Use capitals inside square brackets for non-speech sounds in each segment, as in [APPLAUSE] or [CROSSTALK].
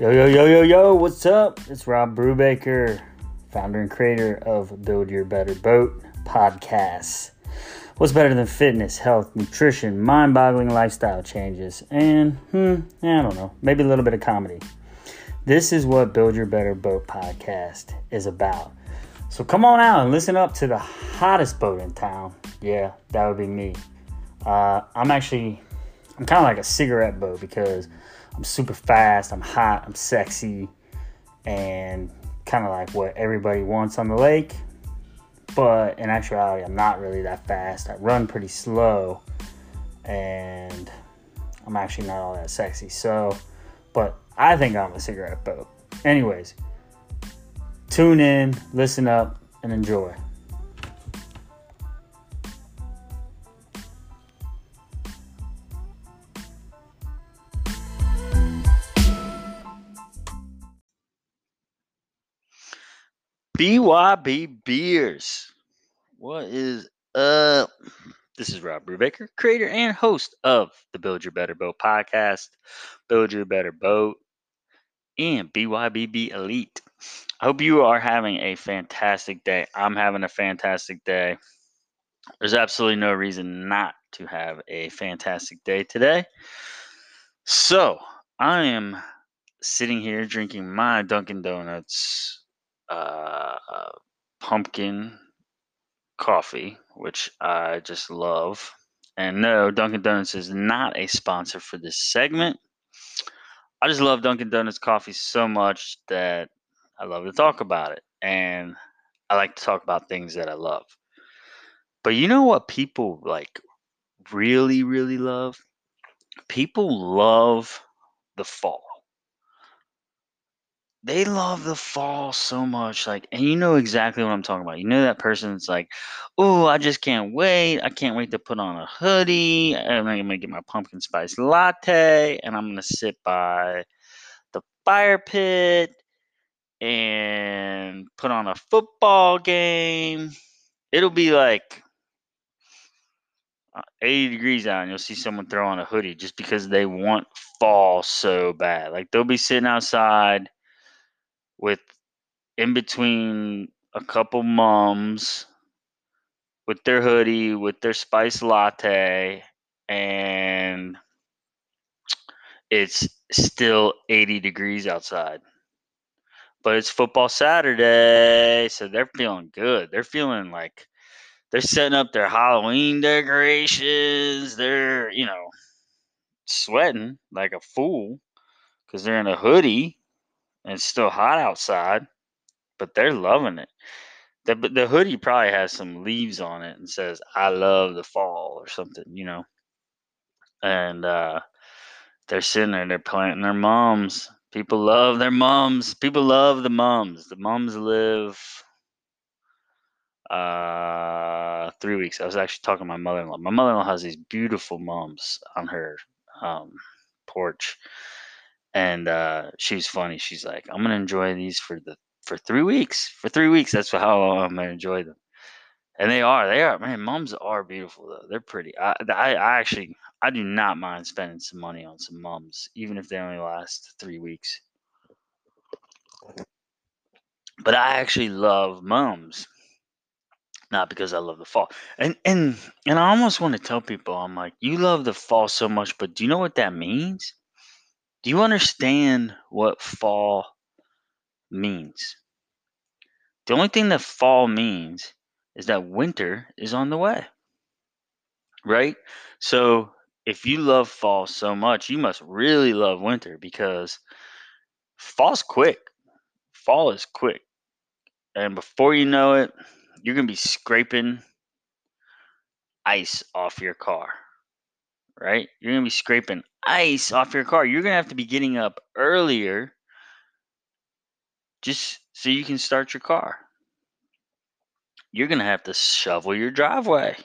Yo, yo, yo, yo, yo, what's up? It's Rob Brubaker, founder and creator of Build Your Better Boat podcast. What's better than fitness, health, nutrition, mind boggling lifestyle changes, and, hmm, I don't know, maybe a little bit of comedy. This is what Build Your Better Boat podcast is about. So come on out and listen up to the hottest boat in town. Yeah, that would be me. Uh, I'm actually, I'm kind of like a cigarette boat because I'm super fast, I'm hot, I'm sexy, and kind of like what everybody wants on the lake. But in actuality, I'm not really that fast. I run pretty slow, and I'm actually not all that sexy. So, but I think I'm a cigarette boat. Anyways, tune in, listen up, and enjoy. BYB Beers. What is up? This is Rob Brubaker, creator and host of the Build Your Better Boat podcast, Build Your Better Boat, and BYBB Elite. I hope you are having a fantastic day. I'm having a fantastic day. There's absolutely no reason not to have a fantastic day today. So, I am sitting here drinking my Dunkin' Donuts uh, pumpkin coffee, which I just love. And no, Dunkin' Donuts is not a sponsor for this segment. I just love Dunkin' Donuts coffee so much that I love to talk about it. And I like to talk about things that I love. But you know what people like really, really love? People love the fall they love the fall so much like and you know exactly what i'm talking about. You know that person that's like oh i just can't wait. I can't wait to put on a hoodie and i'm gonna get my pumpkin spice latte and i'm gonna sit by the fire pit and put on a football game. It'll be like uh, 80 degrees out and you'll see someone throw on a hoodie just because they want fall so bad. Like they'll be sitting outside with in between a couple moms with their hoodie, with their spice latte, and it's still 80 degrees outside. But it's football Saturday, so they're feeling good. They're feeling like they're setting up their Halloween decorations. They're, you know, sweating like a fool because they're in a hoodie and it's still hot outside, but they're loving it. The, the hoodie probably has some leaves on it and says, I love the fall or something, you know. And uh, they're sitting there, they're planting their mums. People love their mums. People love the mums. The mums live uh, three weeks. I was actually talking to my mother in law. My mother in law has these beautiful mums on her um, porch and uh, she was funny. She's like, "I'm gonna enjoy these for the for three weeks. For three weeks, that's how I'm gonna enjoy them." And they are, they are, man. Mums are beautiful though. They're pretty. I, I, I actually, I do not mind spending some money on some mums, even if they only last three weeks. But I actually love mums, not because I love the fall. And and and I almost want to tell people, I'm like, you love the fall so much, but do you know what that means? Do you understand what fall means? The only thing that fall means is that winter is on the way. Right? So if you love fall so much, you must really love winter because fall's quick. Fall is quick. And before you know it, you're going to be scraping ice off your car right? You're going to be scraping ice off your car. You're going to have to be getting up earlier just so you can start your car. You're going to have to shovel your driveway.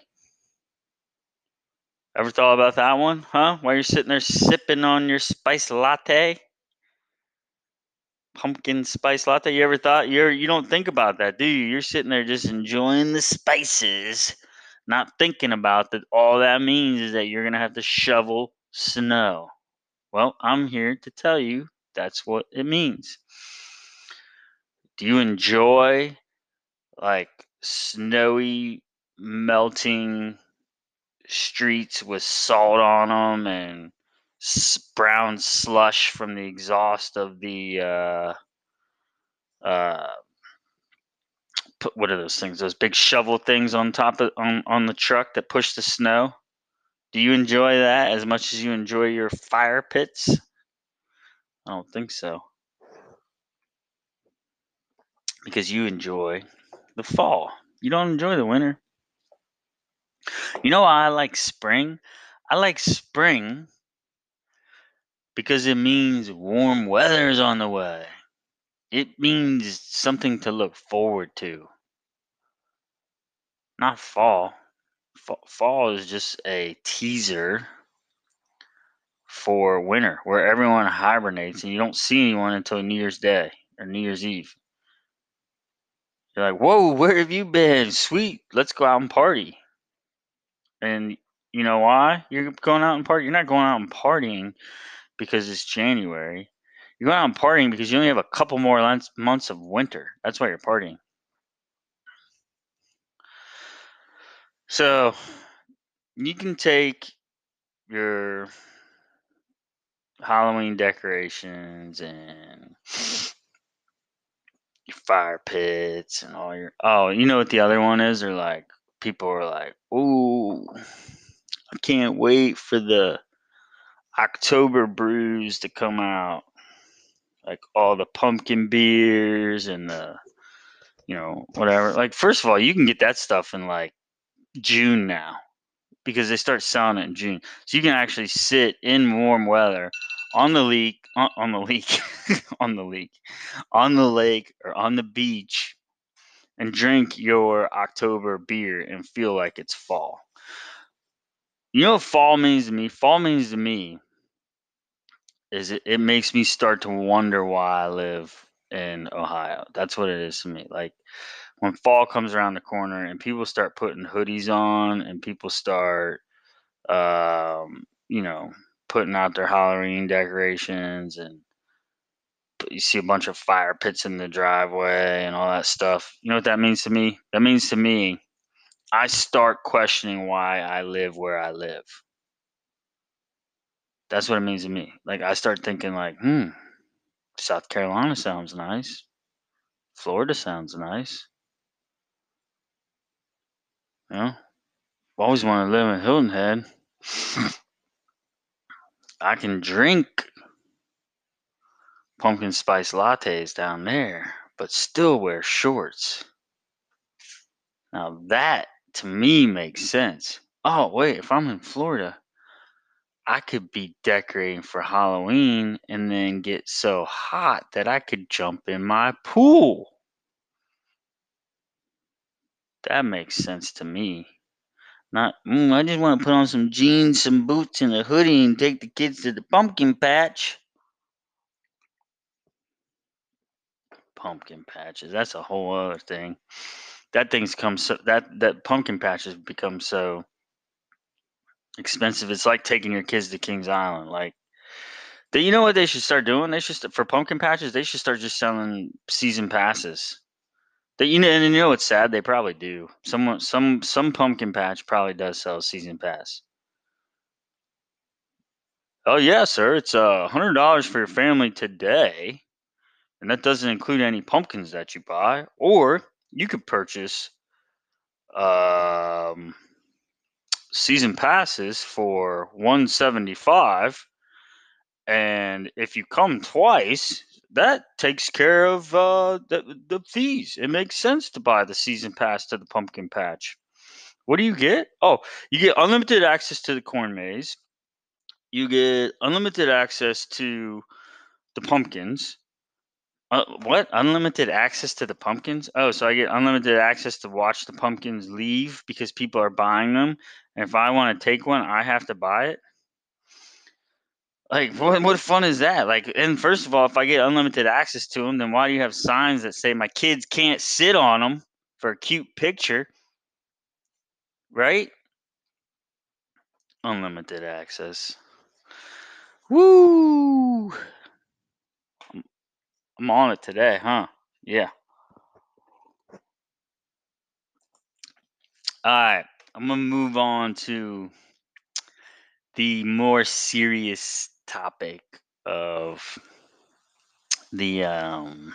Ever thought about that one, huh? While you're sitting there sipping on your spice latte? Pumpkin spice latte. You ever thought you're you don't think about that, do you? You're sitting there just enjoying the spices not thinking about that all that means is that you're going to have to shovel snow. Well, I'm here to tell you That's what it means. Do you enjoy like snowy, melting streets with salt on them and brown slush from the exhaust of the uh, uh, put, what are those things? Those big shovel things on top of on on the truck that push the snow. Do you enjoy that as much as you enjoy your fire pits? I don't think so. Because you enjoy the fall. You don't enjoy the winter. You know why I like spring? I like spring because it means warm weather is on the way. It means something to look forward to. Not fall. Fall is just a teaser for winter where everyone hibernates and you don't see anyone until New Year's Day or New Year's Eve. You're like, whoa, where have you been? Sweet, let's go out and party. And you know why you're going out and party? You're not going out and partying because it's January. You're going out and partying because you only have a couple more months of winter. That's why you're partying. So you can take your Halloween decorations and your fire pits and all your oh, you know what the other one is? Or like people are like, "Ooh, I can't wait for the October brews to come out." Like all the pumpkin beers and the you know, whatever. Like first of all, you can get that stuff in like June now because they start selling it in June. So you can actually sit in warm weather on the lake, on, uh, on the lake, [LAUGHS] on the lake, on the lake or on the beach and drink your October beer and feel like it's fall. You know what fall means to me? Fall means to me is it, it makes me start to wonder why I live in Ohio. That's what it is to me. Like when fall comes around the corner and people start putting hoodies on and people start um, you know, putting out their Halloween decorations and you see a bunch of fire pits in the driveway and all that stuff. You know what that means to me? That means to me, I start questioning why I live where I live. That's what it means to me. Like I start thinking like, hmm, South Carolina sounds nice. Florida sounds nice. You know? I've always wanted to live in Hilton Head. [LAUGHS] I can drink pumpkin spice lattes down there, but still wear shorts. Now that to me makes sense. Oh, wait, if I'm in Florida, I could be decorating for Halloween and then get so hot that I could jump in my pool. That makes sense to me. Not, mm, I just want to put on some jeans, some boots, and a hoodie and take the kids to the pumpkin patch. Pumpkin patches. That's a whole other thing. That thing's come so that that pumpkin patches become so expensive. It's like taking your kids to Kings Island. Like, they, you know what they should start doing? They should for pumpkin patches. They should start just selling season passes. That you know, and you know what's sad? They probably do. Someone, some, some pumpkin patch probably does sell a season pass. Oh yeah, sir. It's a uh, hundred dollars for your family today, and that doesn't include any pumpkins that you buy. Or you could purchase um, season passes for one seventy five, and if you come twice, that takes care of uh, the, the fees. It makes sense to buy the season pass to the pumpkin patch. What do you get? Oh, you get unlimited access to the corn maze. You get unlimited access to the pumpkins. Uh, what? Unlimited access to the pumpkins? Oh, so I get unlimited access to watch the pumpkins leave because people are buying them. And if I want to take one, I have to buy it. Like, what, what fun is that? Like, and first of all, if I get unlimited access to them, then why do you have signs that say my kids can't sit on them for a cute picture? Right? Unlimited access. Woo! I'm on it today, huh? Yeah. All right. I'm going to move on to the more serious topic of the um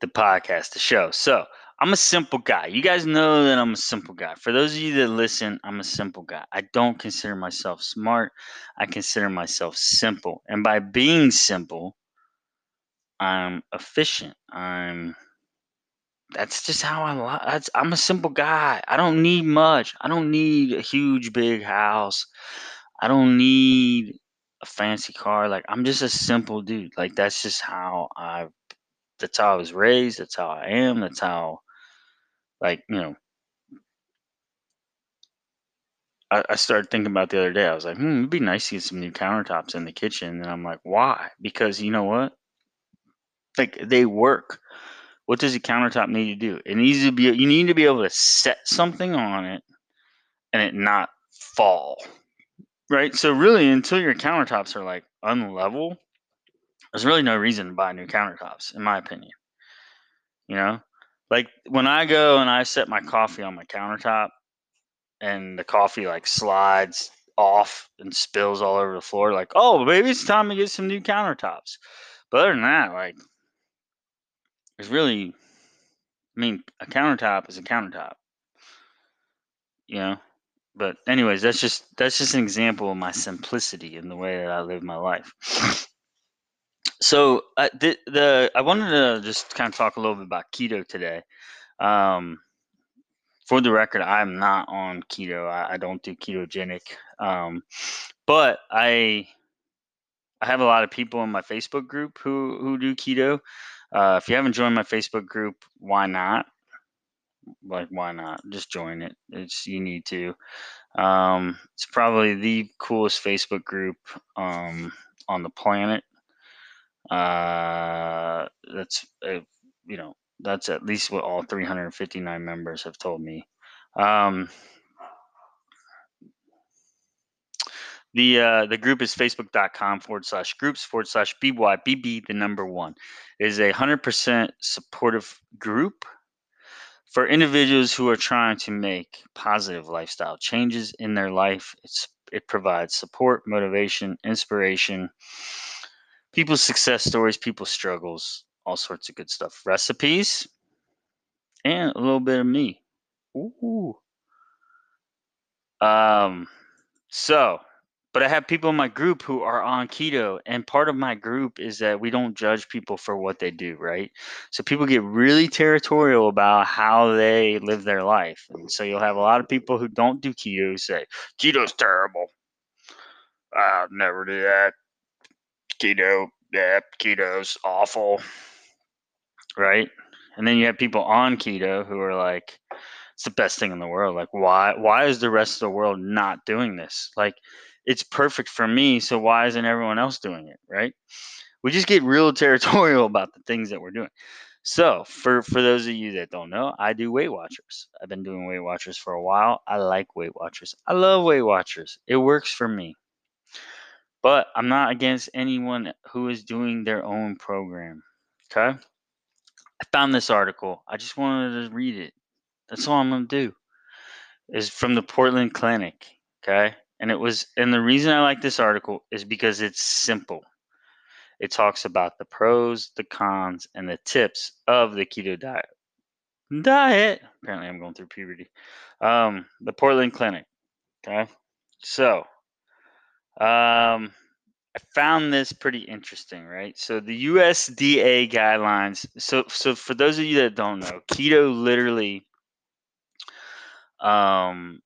the podcast, the show. So, I'm a simple guy. You guys know that I'm a simple guy. For those of you that listen, I'm a simple guy. I don't consider myself smart. I consider myself simple. And by being simple, I'm efficient. I'm that's just how I li- that's I'm a simple guy. I don't need much. I don't need a huge big house. I don't need a fancy car. Like I'm just a simple dude. Like that's just how I that's how I was raised, that's how I am, that's how like, you know, I, started thinking about the other day. I was like, hmm, it'd be nice to get some new countertops in the kitchen. And I'm like, why? Because you know what? Like they work. What does a countertop need to do? It needs to be you need to be able to set something on it and it not fall. Right? So really until your countertops are like unlevel, there's really no reason to buy new countertops, in my opinion. You know? Like when I go and I set my coffee on my countertop and the coffee like slides off and spills all over the floor, like, oh maybe it's time to get some new countertops. But other than that, like it's really I mean, a countertop is a countertop. You know? But anyways, that's just that's just an example of my simplicity in the way that I live my life. [LAUGHS] So uh, the, the I wanted to just kind of talk a little bit about keto today. Um, for the record, I'm not on keto. I, I don't do ketogenic. Um, but I I have a lot of people in my Facebook group who who do keto. Uh, if you haven't joined my Facebook group, why not? Like, why not? Just join it. It's you need to. Um, it's probably the coolest Facebook group um, on the planet. Uh, that's uh, you know that's at least what all 359 members have told me. Um, the uh, the group is facebook.com forward slash groups forward slash BYBB, the number one. It is a 100% supportive group for individuals who are trying to make positive lifestyle changes in their life. It's, it provides support, motivation, inspiration, people's success stories, people's struggles, all sorts of good stuff. Recipes, and a little bit of me. Ooh. Um, so, but I have people in my group who are on keto, and part of my group is that we don't judge people for what they do, right? So people get really territorial about how they live their life. And so you'll have a lot of people who don't do keto who say, keto's terrible. I'll never do that. Keto, yeah, keto's awful. Right? And then you have people on keto who are like, it's the best thing in the world. Like, why why is the rest of the world not doing this? Like, it's perfect for me, so why isn't everyone else doing it? Right? We just get real [LAUGHS] territorial about the things that we're doing. So, for for those of you that don't know, I do Weight Watchers. I've been doing Weight Watchers for a while. I like Weight Watchers. I love Weight Watchers. It works for me. But I'm not against anyone who is doing their own program. Okay? I found this article. I just wanted to read it. That's all I'm going to do. Is from the Portland Clinic, okay? And it was and the reason I like this article is because it's simple. It talks about the pros, the cons, and the tips of the keto diet. Diet. Apparently, I'm going through puberty. Um, the Portland Clinic. Okay. So, um, I found this pretty interesting, right? So the USDA guidelines. So, so for those of you that don't know, keto literally. Um,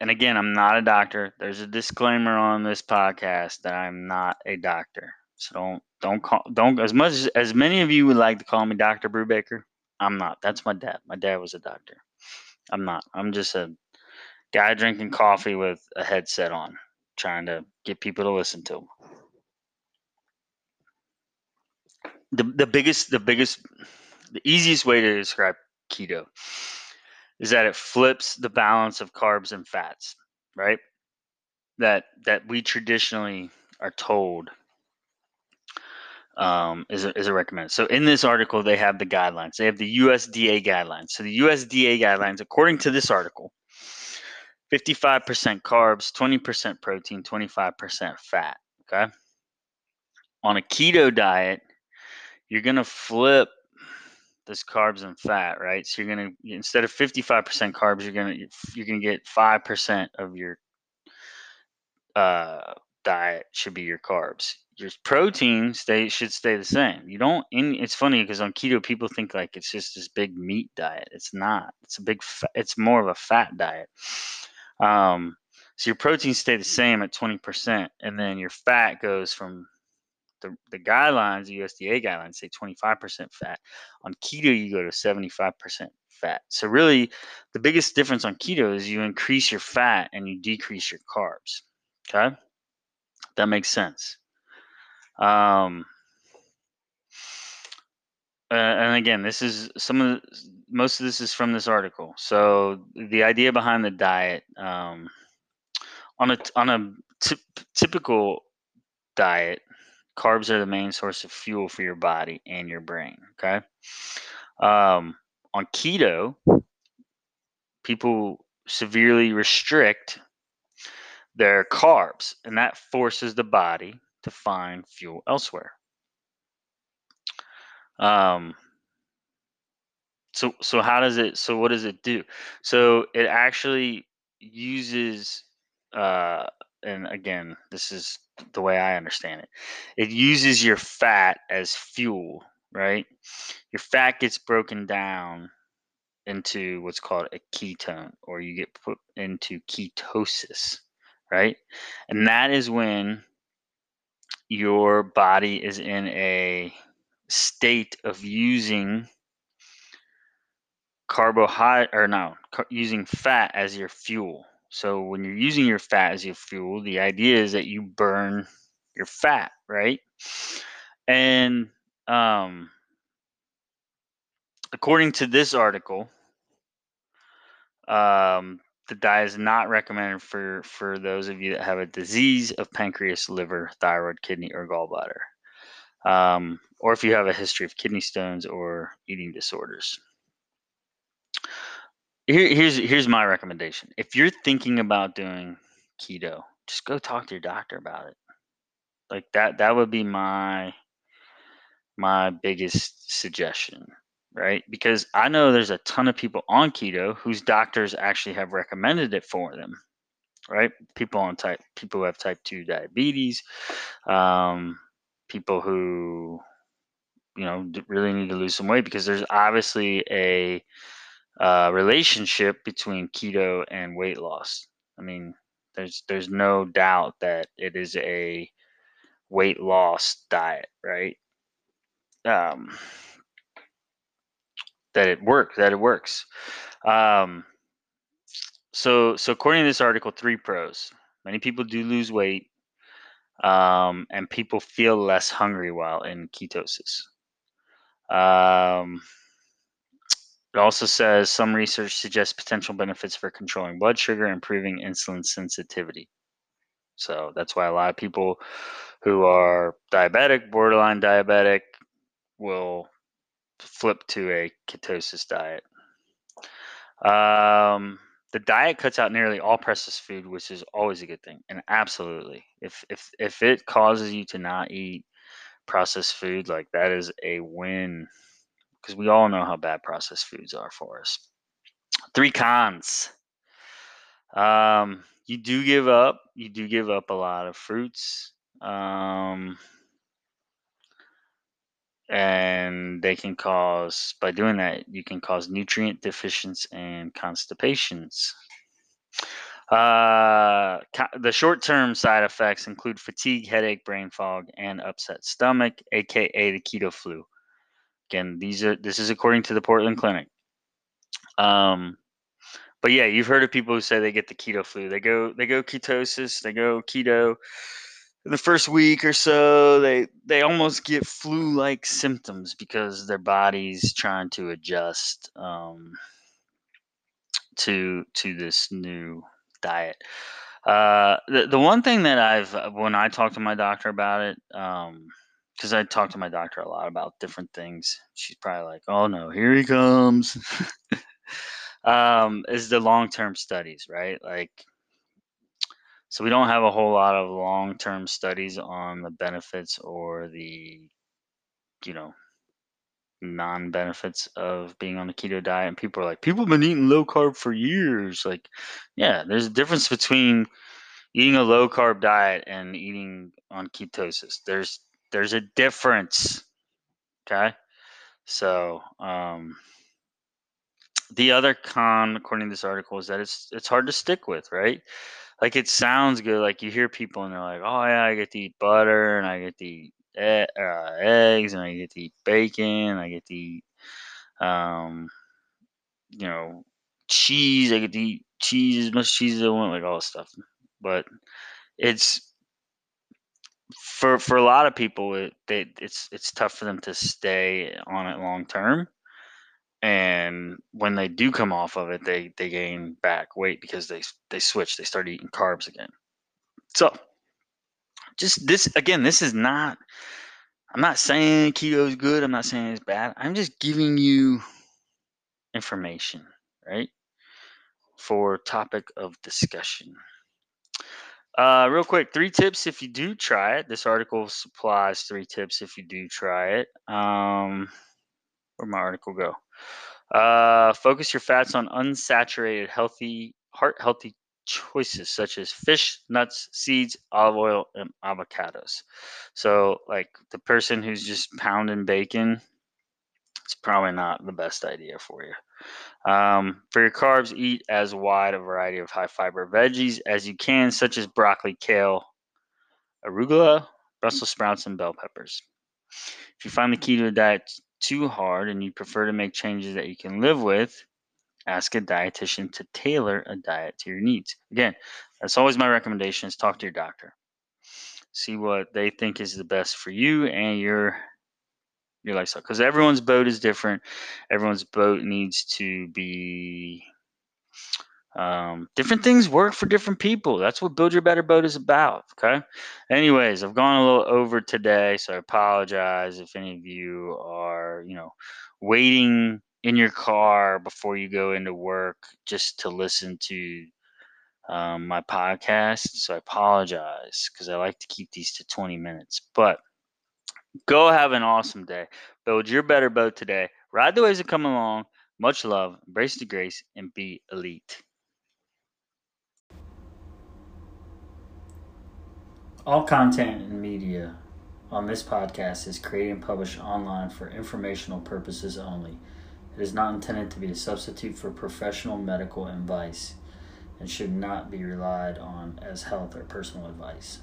and again, I'm not a doctor. There's a disclaimer on this podcast that I'm not a doctor. So don't don't call don't as much as, as many of you would like to call me Dr. Brubaker. I'm not. That's my dad. My dad was a doctor. I'm not. I'm just a guy drinking coffee with a headset on, trying to get people to listen to him. The the biggest the biggest the easiest way to describe keto is that it flips the balance of carbs and fats, right? That that we traditionally are told um, is a, is a recommended. So in this article, they have the guidelines. They have the USDA guidelines. So the USDA guidelines, according to this article, 55% carbs, 20% protein, 25% fat. Okay. On a keto diet, you're gonna flip this carbs and fat, right? So you're gonna instead of 55% carbs, you're gonna you're gonna get five percent of your uh, diet should be your carbs. Your protein stay should stay the same. You don't. It's funny because on keto, people think like it's just this big meat diet. It's not. It's a big. Fa- it's more of a fat diet. Um, so your proteins stay the same at 20%, and then your fat goes from the, the guidelines, the USDA guidelines say 25% fat. On keto, you go to 75% fat. So really, the biggest difference on keto is you increase your fat and you decrease your carbs. Okay, that makes sense. Um, uh, and again, this is some of the, most of this is from this article. So the idea behind the diet um, on a on a t- typical diet, carbs are the main source of fuel for your body and your brain. Okay. Um, on keto, people severely restrict their carbs, and that forces the body to find fuel elsewhere. Um, so so how does it? So what does it do? So it actually uses, uh, and again, this is the way I understand it. It uses your fat as fuel, right? Your fat gets broken down into what's called a ketone, or you get put into ketosis, right? And that is when your body is in a state of using carbohydrate or no car- using fat as your fuel so when you're using your fat as your fuel the idea is that you burn your fat right and um according to this article um the diet is not recommended for for those of you that have a disease of pancreas liver thyroid kidney or gallbladder um, or if you have a history of kidney stones or eating disorders. Here, here's here's my recommendation. If you're thinking about doing keto, just go talk to your doctor about it. Like that that would be my my biggest suggestion, right? Because I know there's a ton of people on keto whose doctors actually have recommended it for them, right? People on type people who have type 2 diabetes, um, people who you know really need to lose some weight because there's obviously a uh, relationship between keto and weight loss. I mean, there's there's no doubt that it is a weight loss diet, right? Um, that it works. That it works. Um, so so according to this article, three pros. Many people do lose weight, um, and people feel less hungry while in ketosis. Um, it also says some research suggests potential benefits for controlling blood sugar, improving insulin sensitivity. So that's why a lot of people who are diabetic, borderline diabetic, will flip to a ketosis diet. Um, the diet cuts out nearly all processed food, which is always a good thing. And absolutely, if if if it causes you to not eat processed food, like that is a win because we all know how bad processed foods are for us. Three cons. Um, you do give up. You do give up a lot of fruits. Um, and they can cause by doing that you can cause nutrient deficiencies and constipations uh, the short-term side effects include fatigue headache brain fog and upset stomach aka the keto flu again these are this is according to the portland clinic. Um, but yeah you've heard of people who say they get the keto flu. They go they go ketosis they go keto. In the first week or so they they almost get flu like symptoms because their body's trying to adjust um, to to this new diet. Uh, the, the one thing that i've when i talk to my doctor about it um, because I talk to my doctor a lot about different things. She's probably like, "Oh no, here he comes." [LAUGHS] um, is the long term studies, right? Like, so we don't have a whole lot of long term studies on the benefits or the, you know, non benefits of being on the keto diet. And people are like, people have been eating low carb for years. Like, yeah, there's a difference between eating a low carb diet and eating on ketosis. There's there's a difference. Okay. So, um, the other con, according to this article, is that it's it's hard to stick with, right? Like it sounds good. Like you hear people and they're like, "Oh yeah, I get to eat butter and I get to eat e- uh, eggs and I get to eat bacon. And I get to eat, um, you know, cheese. I get to eat cheese as much cheese as I want, like all this stuff." But it's for for a lot of people, it they, it's it's tough for them to stay on it long term. And when they do come off of it they they gain back weight because they they switch they start eating carbs again. So just this again this is not i'm not saying keto is good i'm not saying it's bad. I'm just giving you information right for topic of discussion uh, real quick, three tips if you do try it. This article supplies three tips if you do try it. Um, where'd my article go? Uh, focus your fats on unsaturated, healthy, heart healthy choices such as fish, nuts, seeds, olive oil, and avocados. So, like the person who's just pounding bacon, it's probably not the best idea for you. Um, for your carbs, eat as wide a variety of high fiber veggies as you can, such as broccoli, kale, arugula, Brussels sprouts, and bell peppers. If you find the keto diet too hard and you prefer to make changes that you can live with, ask a dietitian to tailor a diet to your needs. Again, that's always my recommendation is talk to your doctor. See what they think is the best for you and your your lifestyle because everyone's boat is different. Everyone's boat needs to be um, different things work for different people. That's what Build Your Better Boat is about. Okay. Anyways, I've gone a little over today, so I apologize if any of you are, you know, waiting in your car before you go into work just to listen to um, my podcast. So I apologize because I like to keep these to 20 minutes. But go have an awesome day. Build your better boat today. Ride the waves that come along. Much love, embrace the grace, and be elite. All content and media on this podcast is created and published online for informational purposes only. It is not intended to be a substitute for professional medical advice and should not be relied on as health or personal advice.